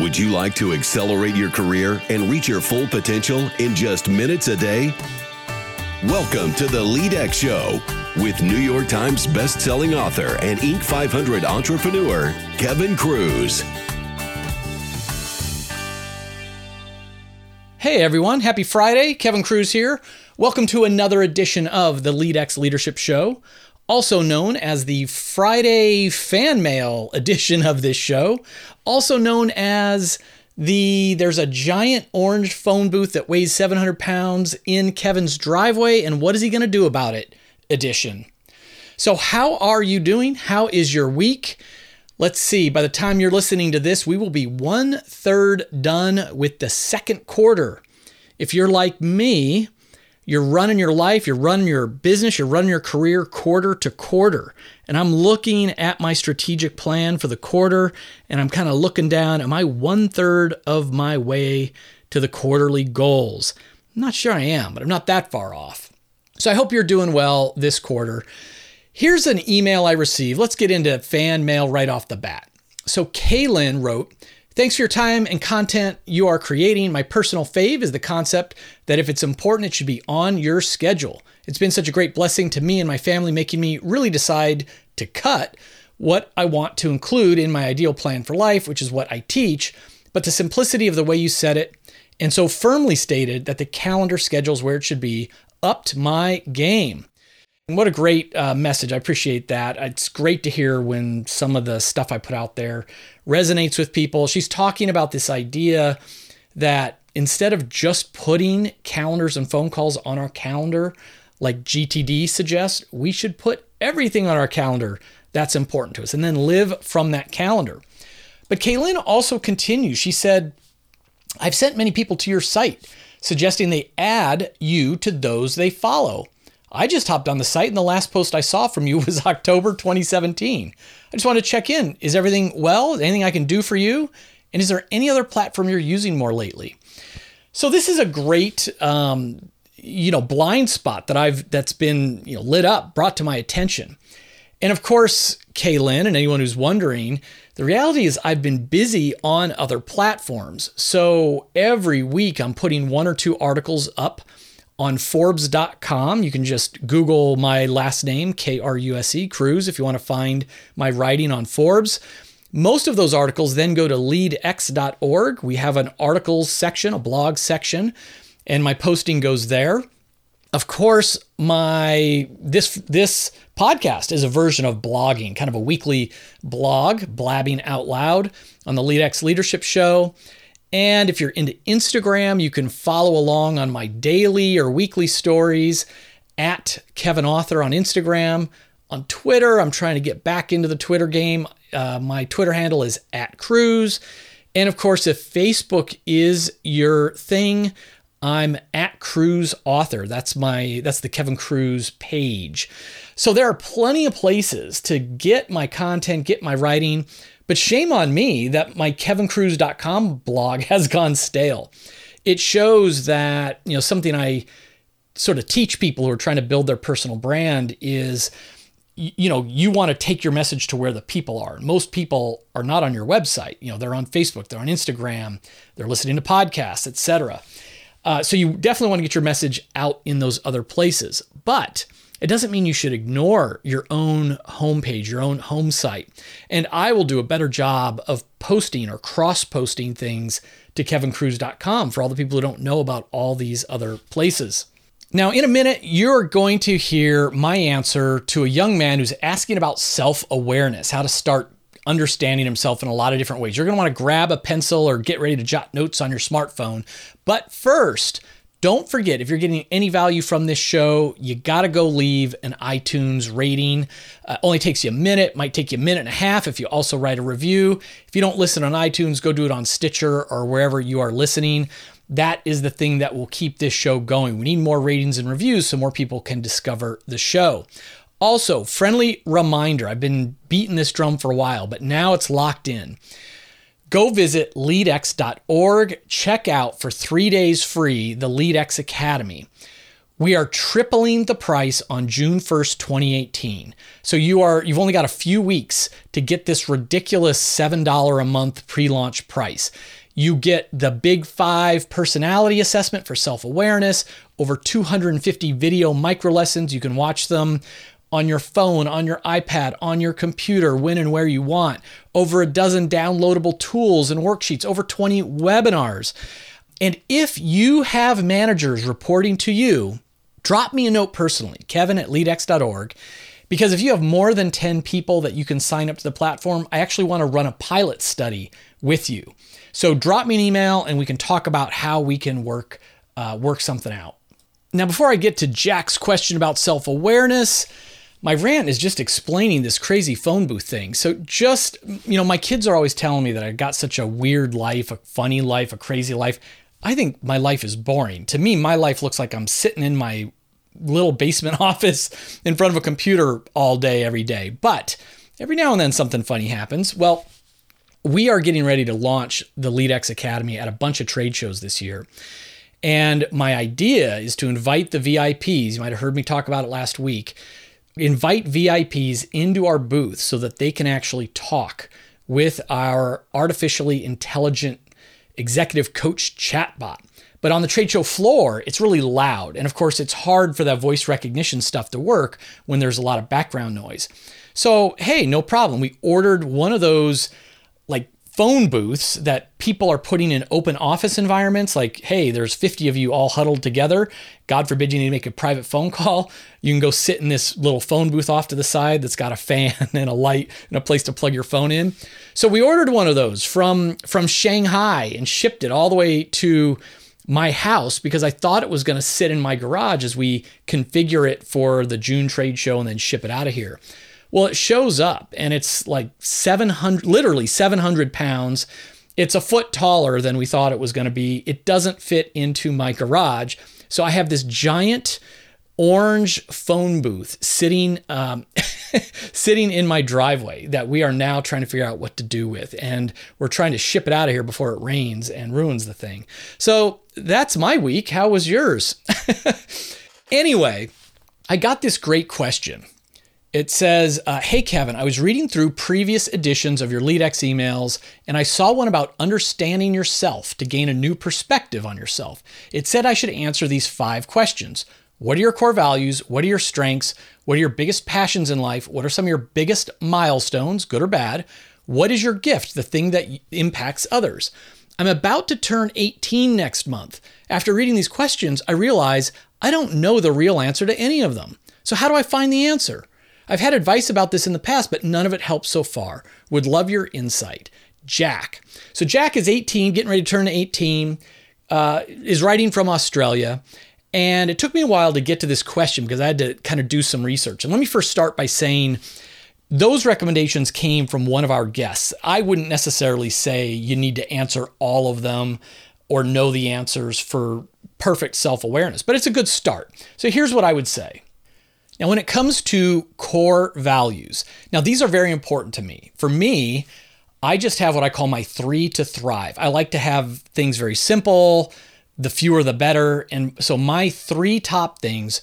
Would you like to accelerate your career and reach your full potential in just minutes a day? Welcome to the LeadX Show with New York Times best-selling author and Inc. 500 entrepreneur Kevin Kruse. Hey everyone, happy Friday. Kevin Kruse here. Welcome to another edition of the LeadX Leadership Show, also known as the Friday fan mail edition of this show, also known as the there's a giant orange phone booth that weighs 700 pounds in Kevin's driveway, and what is he going to do about it edition. So, how are you doing? How is your week? Let's see, by the time you're listening to this, we will be one third done with the second quarter. If you're like me, you're running your life, you're running your business, you're running your career quarter to quarter. And I'm looking at my strategic plan for the quarter and I'm kind of looking down. Am I one third of my way to the quarterly goals? I'm not sure I am, but I'm not that far off. So I hope you're doing well this quarter. Here's an email I received. Let's get into fan mail right off the bat. So Kaylin wrote, Thanks for your time and content you are creating. My personal fave is the concept that if it's important, it should be on your schedule. It's been such a great blessing to me and my family, making me really decide to cut what I want to include in my ideal plan for life, which is what I teach, but the simplicity of the way you said it and so firmly stated that the calendar schedules where it should be upped my game. What a great uh, message. I appreciate that. It's great to hear when some of the stuff I put out there resonates with people. She's talking about this idea that instead of just putting calendars and phone calls on our calendar, like GTD suggests, we should put everything on our calendar that's important to us and then live from that calendar. But Kaylin also continues. She said, I've sent many people to your site suggesting they add you to those they follow. I just hopped on the site and the last post I saw from you was October 2017. I just want to check in. Is everything well? Anything I can do for you? And is there any other platform you're using more lately? So this is a great, um, you know, blind spot that I've that's been you know lit up, brought to my attention. And of course, Kaylin and anyone who's wondering, the reality is I've been busy on other platforms. So every week I'm putting one or two articles up on Forbes.com. You can just Google my last name, K R U S E, Kruse, if you want to find my writing on Forbes. Most of those articles then go to leadx.org. We have an articles section, a blog section, and my posting goes there. Of course, my this this podcast is a version of blogging, kind of a weekly blog, blabbing out loud on the LeadX Leadership Show. And if you're into Instagram, you can follow along on my daily or weekly stories at Kevin Author on Instagram. On Twitter, I'm trying to get back into the Twitter game. Uh, my Twitter handle is at Kruse. And of course, if Facebook is your thing, I'm at Kruse Author. That's my that's the Kevin Kruse page. So there are plenty of places to get my content, get my writing. But shame on me that my kevinkruse.com blog has gone stale. It shows that, you know, something I sort of teach people who are trying to build their personal brand is you know, you want to take your message to where the people are. Most people are not on your website. You know, they're on Facebook, they're on Instagram, they're listening to podcasts, etc. Uh, so you definitely want to get your message out in those other places. But it doesn't mean you should ignore your own homepage, your own home site. And I will do a better job of posting or cross posting things to kevinkruse.com for all the people who don't know about all these other places. Now, in a minute, you're going to hear my answer to a young man who's asking about self awareness, how to start understanding himself in a lot of different ways. You're going to want to grab a pencil or get ready to jot notes on your smartphone. But first, don't forget, if you're getting any value from this show, you got to go leave an iTunes rating. Uh, only takes you a minute, might take you a minute and a half if you also write a review. If you don't listen on iTunes, go do it on Stitcher or wherever you are listening. That is the thing that will keep this show going. We need more ratings and reviews so more people can discover the show. Also, friendly reminder I've been beating this drum for a while, but now it's locked in go visit leadx.org. Check out for three days free the LeadX Academy. we are tripling the price on June 1st, 2018. So you are you've only got a few weeks to get this ridiculous $7 a month pre-launch price. You get the Big 5 personality assessment for self-awareness, over 250 video micro lessons, you can watch them on your phone, on your iPad, on your computer, when and where you want. Over a dozen downloadable tools and worksheets, over 20 webinars. And if you have managers reporting to you drop me a note personally, kevin at leadx.org. Because if you have more than 10 people that you can sign up to the platform, I actually want to run a pilot study with you. So drop me an email and we can talk about how we can work uh, work something out. Now, before I get to Jack's question about self awareness, my rant is just explaining this crazy phone booth thing. So, just, you know, my kids are always telling me that I got such a weird life, a funny life, a crazy life. I think my life is boring. To me, my life looks like I'm sitting in my little basement office in front of a computer all day, every day. But every now and then something funny happens. Well, we are getting ready to launch the LeadX Academy at a bunch of trade shows this year. And my idea is to invite the VIPs, you might have heard me talk about it last week, invite VIPs into our booth so that they can actually talk with our artificially intelligent executive coach chatbot. But on the trade show floor, it's really loud. And of course, it's hard for that voice recognition stuff to work when there's a lot of background noise. So, hey, no problem. We ordered one of those like phone booths that people are putting in open office environments. Like, hey, there's 50 of you all huddled together. God forbid you need to make a private phone call. You can go sit in this little phone booth off to the side that's got a fan and a light and a place to plug your phone in. So we ordered one of those from from Shanghai and shipped it all the way to my house because I thought it was going to sit in my garage as we configure it for the June trade show and then ship it out of here. Well, it shows up and it's like 700, literally 700 pounds. It's a foot taller than we thought it was going to be. It doesn't fit into my garage. So I have this giant orange phone booth sitting um, sitting in my driveway that we are now trying to figure out what to do with and we're trying to ship it out of here before it rains and ruins the thing so that's my week how was yours anyway i got this great question it says, uh, Hey, Kevin, I was reading through previous editions of your LeadX emails and I saw one about understanding yourself to gain a new perspective on yourself. It said I should answer these five questions what are your core values? What are your strengths? What are your biggest passions in life? What are some of your biggest milestones, good or bad? What is your gift, the thing that impacts others? I'm about to turn 18 next month. After reading these questions, I realize I don't know the real answer to any of them. So, how do I find the answer? I've had advice about this in the past, but none of it helps so far. Would love your insight. Jack. So, Jack is 18, getting ready to turn 18, uh, is writing from Australia. And it took me a while to get to this question because I had to kind of do some research. And let me first start by saying those recommendations came from one of our guests. I wouldn't necessarily say you need to answer all of them or know the answers for perfect self awareness, but it's a good start. So here's what I would say. Now, when it comes to core values, now these are very important to me. For me, I just have what I call my three to thrive. I like to have things very simple, the fewer the better. And so my three top things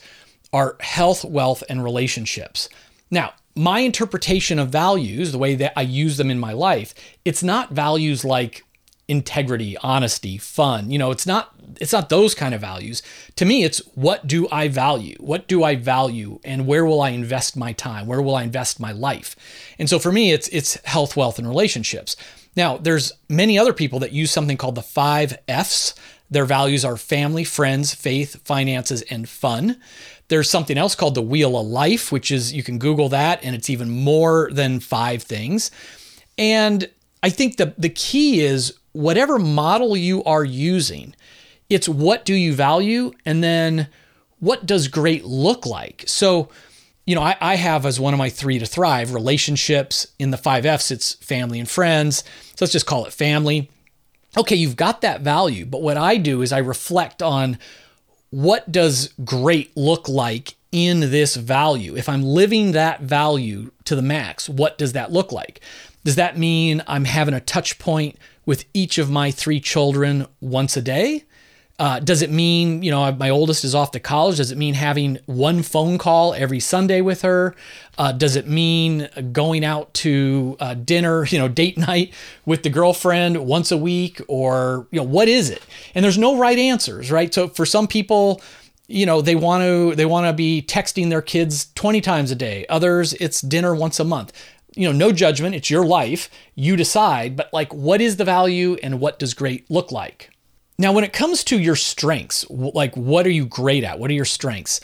are health, wealth, and relationships. Now, my interpretation of values, the way that I use them in my life, it's not values like integrity, honesty, fun. You know, it's not it's not those kind of values. To me, it's what do I value? What do I value and where will I invest my time? Where will I invest my life? And so for me, it's it's health, wealth and relationships. Now, there's many other people that use something called the 5 Fs. Their values are family, friends, faith, finances, and fun. There's something else called the Wheel of Life, which is you can Google that, and it's even more than five things. And I think the, the key is whatever model you are using, it's what do you value, and then what does great look like? So, you know, I, I, have as one of my three to thrive relationships. In the five F's, it's family and friends. So let's just call it family okay, you've got that value, but what I do is I reflect on what does great look like in this value? If I'm living that value to the max, what does that look like? Does that mean I'm having a touch point with each of my three children once a day? Uh, does it mean, you know, my oldest is off to college? Does it mean having one phone call every Sunday with her? Uh, does it mean going out to uh, dinner, you know, date night with the girlfriend once a week? Or, you know, what is it? And there's no right answers, right? So for some people, you know they want to they want to be texting their kids 20 times a day others it's dinner once a month you know no judgment it's your life you decide but like what is the value and what does great look like now, when it comes to your strengths, like what are you great at? What are your strengths?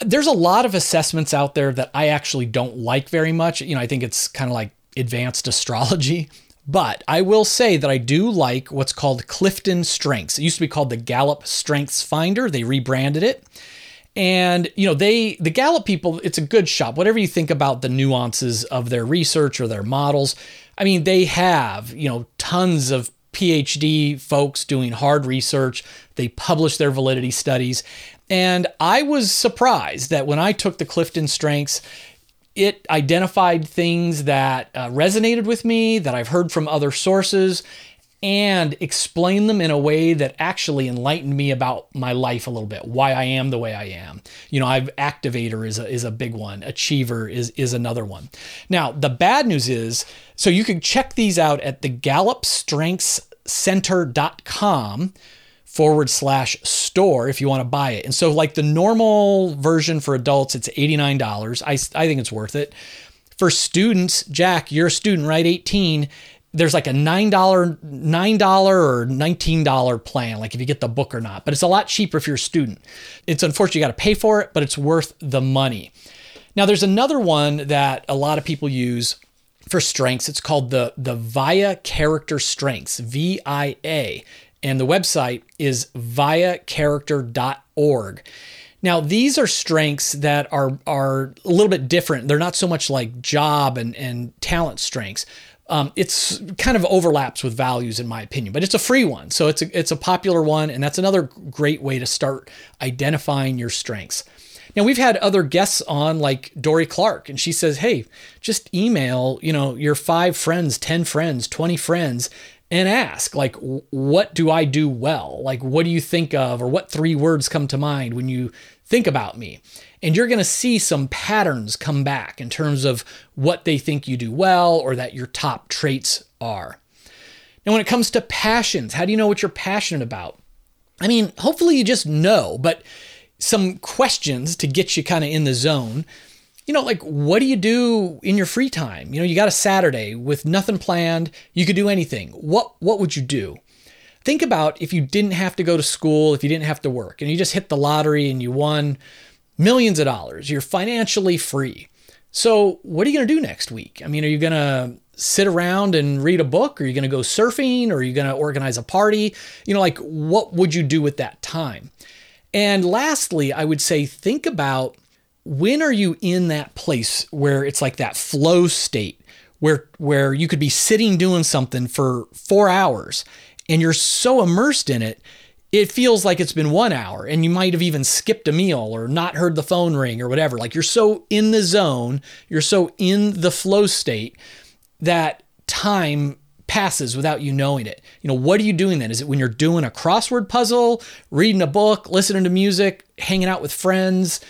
There's a lot of assessments out there that I actually don't like very much. You know, I think it's kind of like advanced astrology. But I will say that I do like what's called Clifton Strengths. It used to be called the Gallup Strengths Finder. They rebranded it. And you know, they the Gallup people, it's a good shop. Whatever you think about the nuances of their research or their models, I mean, they have, you know, tons of PhD folks doing hard research. They publish their validity studies. And I was surprised that when I took the Clifton Strengths, it identified things that uh, resonated with me, that I've heard from other sources, and explain them in a way that actually enlightened me about my life a little bit, why I am the way I am. You know, I've activator is a, is a big one, achiever is is another one. Now, the bad news is, so you can check these out at the Gallup Strengths center.com forward slash store if you want to buy it. And so, like the normal version for adults, it's $89. I, I think it's worth it. For students, Jack, you're a student, right? 18. There's like a $9, $9 or $19 plan, like if you get the book or not. But it's a lot cheaper if you're a student. It's unfortunate you got to pay for it, but it's worth the money. Now, there's another one that a lot of people use for strengths. It's called the the VIA Character Strengths, V I A, and the website is viacharacter.org. Now, these are strengths that are are a little bit different. They're not so much like job and, and talent strengths. Um, it's kind of overlaps with values in my opinion, but it's a free one. So it's a, it's a popular one, and that's another great way to start identifying your strengths. Now we've had other guests on like Dorie Clark and she says, "Hey, just email, you know, your 5 friends, 10 friends, 20 friends and ask like what do I do well? Like what do you think of or what three words come to mind when you think about me?" And you're going to see some patterns come back in terms of what they think you do well or that your top traits are. Now, when it comes to passions, how do you know what you're passionate about? I mean, hopefully you just know, but some questions to get you kind of in the zone. You know, like what do you do in your free time? You know, you got a Saturday with nothing planned, you could do anything. What what would you do? Think about if you didn't have to go to school, if you didn't have to work, and you just hit the lottery and you won millions of dollars. You're financially free. So, what are you going to do next week? I mean, are you going to sit around and read a book? Are you going to go surfing? Are you going to organize a party? You know, like what would you do with that time? And lastly, I would say think about when are you in that place where it's like that flow state where where you could be sitting doing something for 4 hours and you're so immersed in it it feels like it's been 1 hour and you might have even skipped a meal or not heard the phone ring or whatever like you're so in the zone you're so in the flow state that time passes without you knowing it. You know, what are you doing then? Is it when you're doing a crossword puzzle, reading a book, listening to music, hanging out with friends,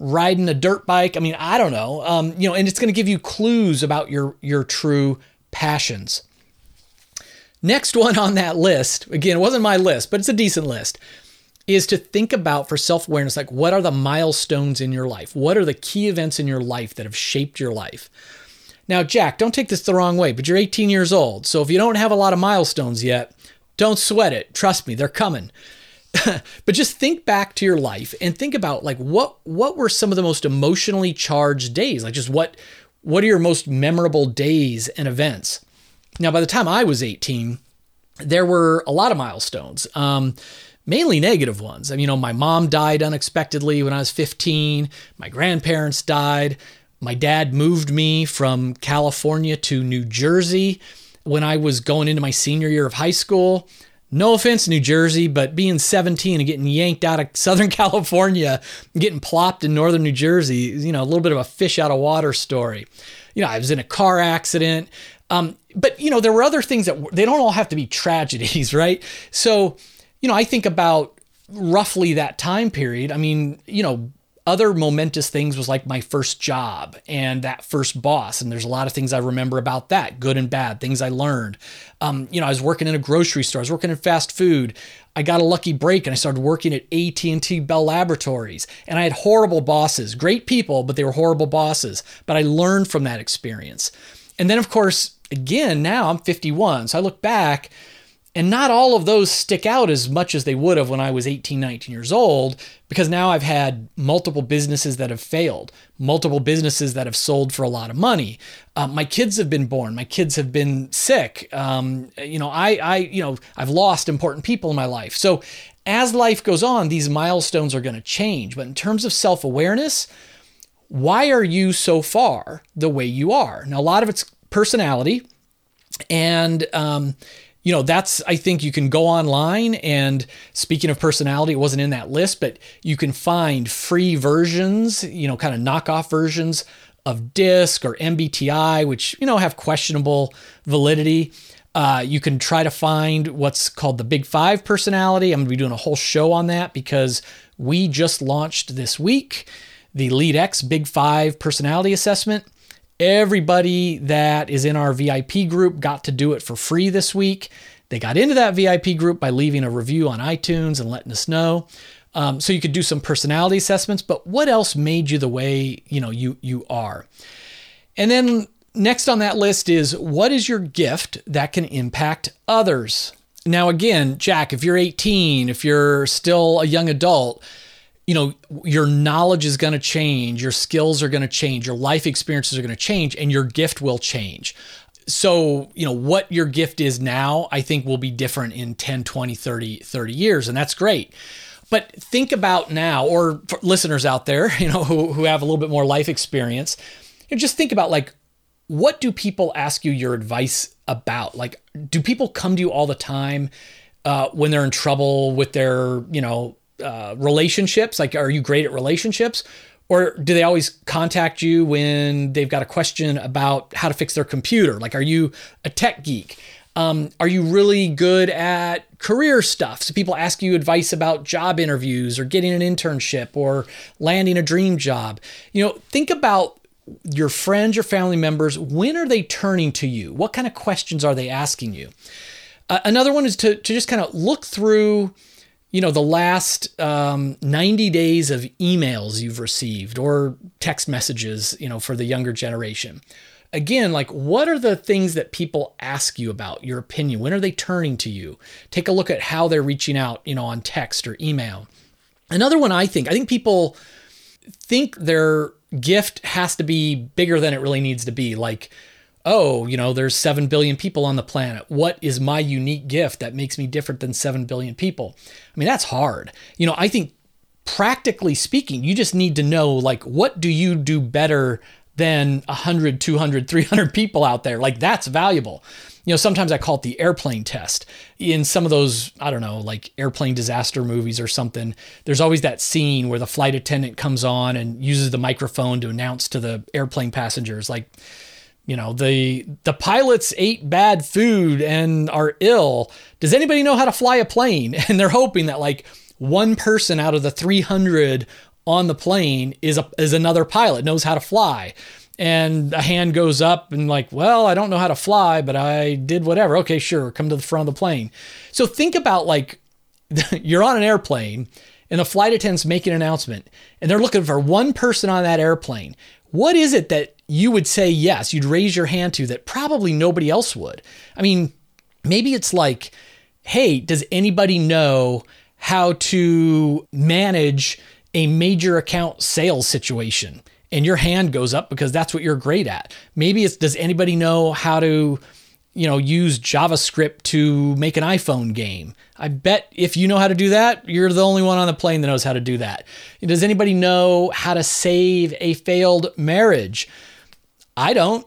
riding a dirt bike? I mean, I don't know. Um, you know, and it's going to give you clues about your your true passions. Next one on that list, again, it wasn't my list, but it's a decent list, is to think about for self awareness like, what are the milestones in your life? What are the key events in your life that have shaped your life? Now, Jack, don't take this the wrong way, but you're 18 years old. So if you don't have a lot of milestones yet, don't sweat it. Trust me, they're coming. but just think back to your life and think about like what what were some of the most emotionally charged days? Like just what what are your most memorable days and events? Now, by the time I was 18, there were a lot of milestones. Um, mainly negative ones. I mean, you know, my mom died unexpectedly when I was 15. My grandparents died. My dad moved me from California to New Jersey when I was going into my senior year of high school. No offense, New Jersey, but being 17 and getting yanked out of Southern California, getting plopped in Northern New Jersey, you know, a little bit of a fish out of water story. You know, I was in a car accident. Um, but, you know, there were other things that they don't all have to be tragedies, right? So, you know, I think about roughly that time period. I mean, you know, other momentous things was like my first job and that first boss. And there's a lot of things I remember about that, good and bad, things I learned. Um, you know, I was working in a grocery store, I was working in fast food. I got a lucky break and I started working at AT&T Bell Laboratories. And I had horrible bosses, great people, but they were horrible bosses. But I learned from that experience. And then, of course, again, now I'm 51. So I look back and not all of those stick out as much as they would have when I was 18, 19 years old, because now I've had multiple businesses that have failed, multiple businesses that have sold for a lot of money. Uh, my kids have been born, my kids have been sick. Um, you know, I, I, you know, I've lost important people in my life. So as life goes on, these milestones are going to change. But in terms of self awareness, why are you so far the way you are? Now, a lot of it's personality and, um, you know, that's, I think you can go online and speaking of personality, it wasn't in that list, but you can find free versions, you know, kind of knockoff versions of DISC or MBTI, which, you know, have questionable validity. Uh, you can try to find what's called the Big Five personality. I'm going to be doing a whole show on that because we just launched this week the LeadX Big Five personality assessment. Everybody that is in our VIP group got to do it for free this week. They got into that VIP group by leaving a review on iTunes and letting us know. Um, so you could do some personality assessments, but what else made you the way you know you you are? And then next on that list is what is your gift that can impact others? Now again, Jack, if you're 18, if you're still a young adult, you know, your knowledge is going to change, your skills are going to change, your life experiences are going to change, and your gift will change. So, you know, what your gift is now, I think will be different in 10, 20, 30, 30 years, and that's great. But think about now, or listeners out there, you know, who, who have a little bit more life experience, you know, just think about like, what do people ask you your advice about? Like, do people come to you all the time uh, when they're in trouble with their, you know, uh, relationships? Like, are you great at relationships? Or do they always contact you when they've got a question about how to fix their computer? Like, are you a tech geek? Um, are you really good at career stuff? So people ask you advice about job interviews or getting an internship or landing a dream job. You know, think about your friends, your family members. When are they turning to you? What kind of questions are they asking you? Uh, another one is to, to just kind of look through you know, the last um, 90 days of emails you've received or text messages, you know, for the younger generation. Again, like what are the things that people ask you about your opinion? When are they turning to you? Take a look at how they're reaching out, you know, on text or email. Another one I think, I think people think their gift has to be bigger than it really needs to be. Like, oh, you know, there's 7 billion people on the planet. What is my unique gift that makes me different than 7 billion people? I mean, that's hard. You know, I think practically speaking, you just need to know like what do you do better than 100, 200, 300 people out there? Like that's valuable. You know, sometimes I call it the airplane test. In some of those, I don't know, like airplane disaster movies or something, there's always that scene where the flight attendant comes on and uses the microphone to announce to the airplane passengers like you know the the pilots ate bad food and are ill. Does anybody know how to fly a plane? And they're hoping that like one person out of the 300 on the plane is a, is another pilot knows how to fly. And a hand goes up and like well i don't know how to fly but i did whatever. Okay sure come to the front of the plane. So think about like you're on an airplane and the flight attendant's make an announcement and they're looking for one person on that airplane what is it that you would say yes, you'd raise your hand to that probably nobody else would. I mean, maybe it's like, hey, does anybody know how to manage a major account sales situation? And your hand goes up because that's what you're great at. Maybe it's does anybody know how to you know, use JavaScript to make an iPhone game. I bet if you know how to do that, you're the only one on the plane that knows how to do that. Does anybody know how to save a failed marriage? I don't,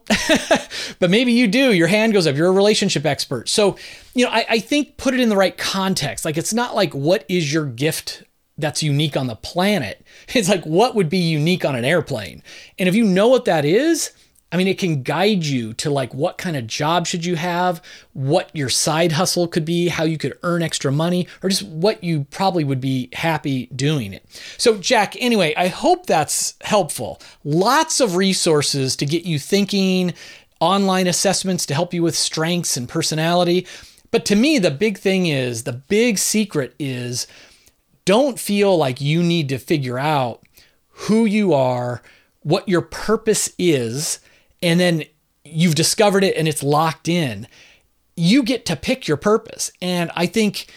but maybe you do. Your hand goes up. You're a relationship expert. So, you know, I, I, think put it in the right context. Like, it's not like what is your gift that's unique on the planet. It's like what would be unique on an airplane. And if you know what that is, I mean, it can guide you to like what kind of job should you have, what your side hustle could be, how you could earn extra money, or just what you probably would be happy doing it. So, Jack, anyway, I hope that's helpful. Lots of resources to get you thinking, online assessments to help you with strengths and personality. But to me, the big thing is the big secret is don't feel like you need to figure out who you are, what your purpose is and then you've discovered it and it's locked in, you get to pick your purpose. And I think,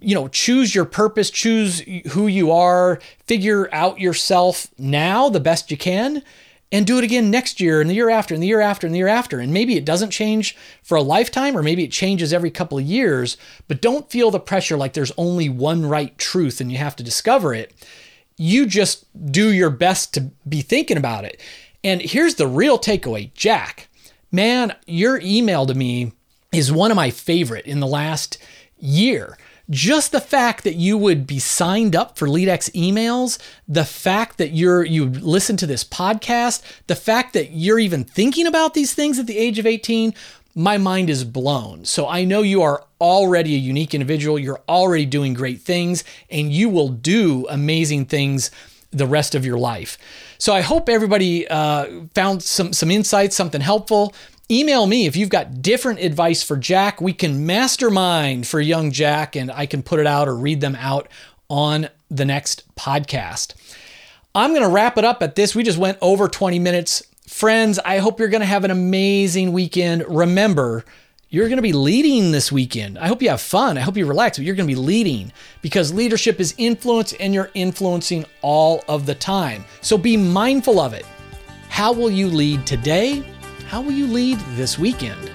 you know, choose your purpose, choose who you are, figure out yourself now the best you can, and do it again next year and the year after and the year after and the year after. And maybe it doesn't change for a lifetime or maybe it changes every couple of years, but don't feel the pressure like there's only one right truth and you have to discover it. You just do your best to be thinking about it. And here's the real takeaway Jack, man, your email to me is one of my favorite in the last year. Just the fact that you would be signed up for LeadX emails, the fact that you're you listen to this podcast, the fact that you're even thinking about these things at the age of 18, my mind is blown. So I know you are already a unique individual, you're already doing great things, and you will do amazing things the rest of your life. So I hope everybody uh, found some some insights, something helpful. Email me if you've got different advice for Jack. We can mastermind for young Jack, and I can put it out or read them out on the next podcast. I'm going to wrap it up at this. We just went over 20 minutes. Friends, I hope you're going to have an amazing weekend. Remember, you're going to be leading this weekend. I hope you have fun. I hope you relax, but you're going to be leading because leadership is influence and you're influencing all of the time. So be mindful of it. How will you lead today? How will you lead this weekend?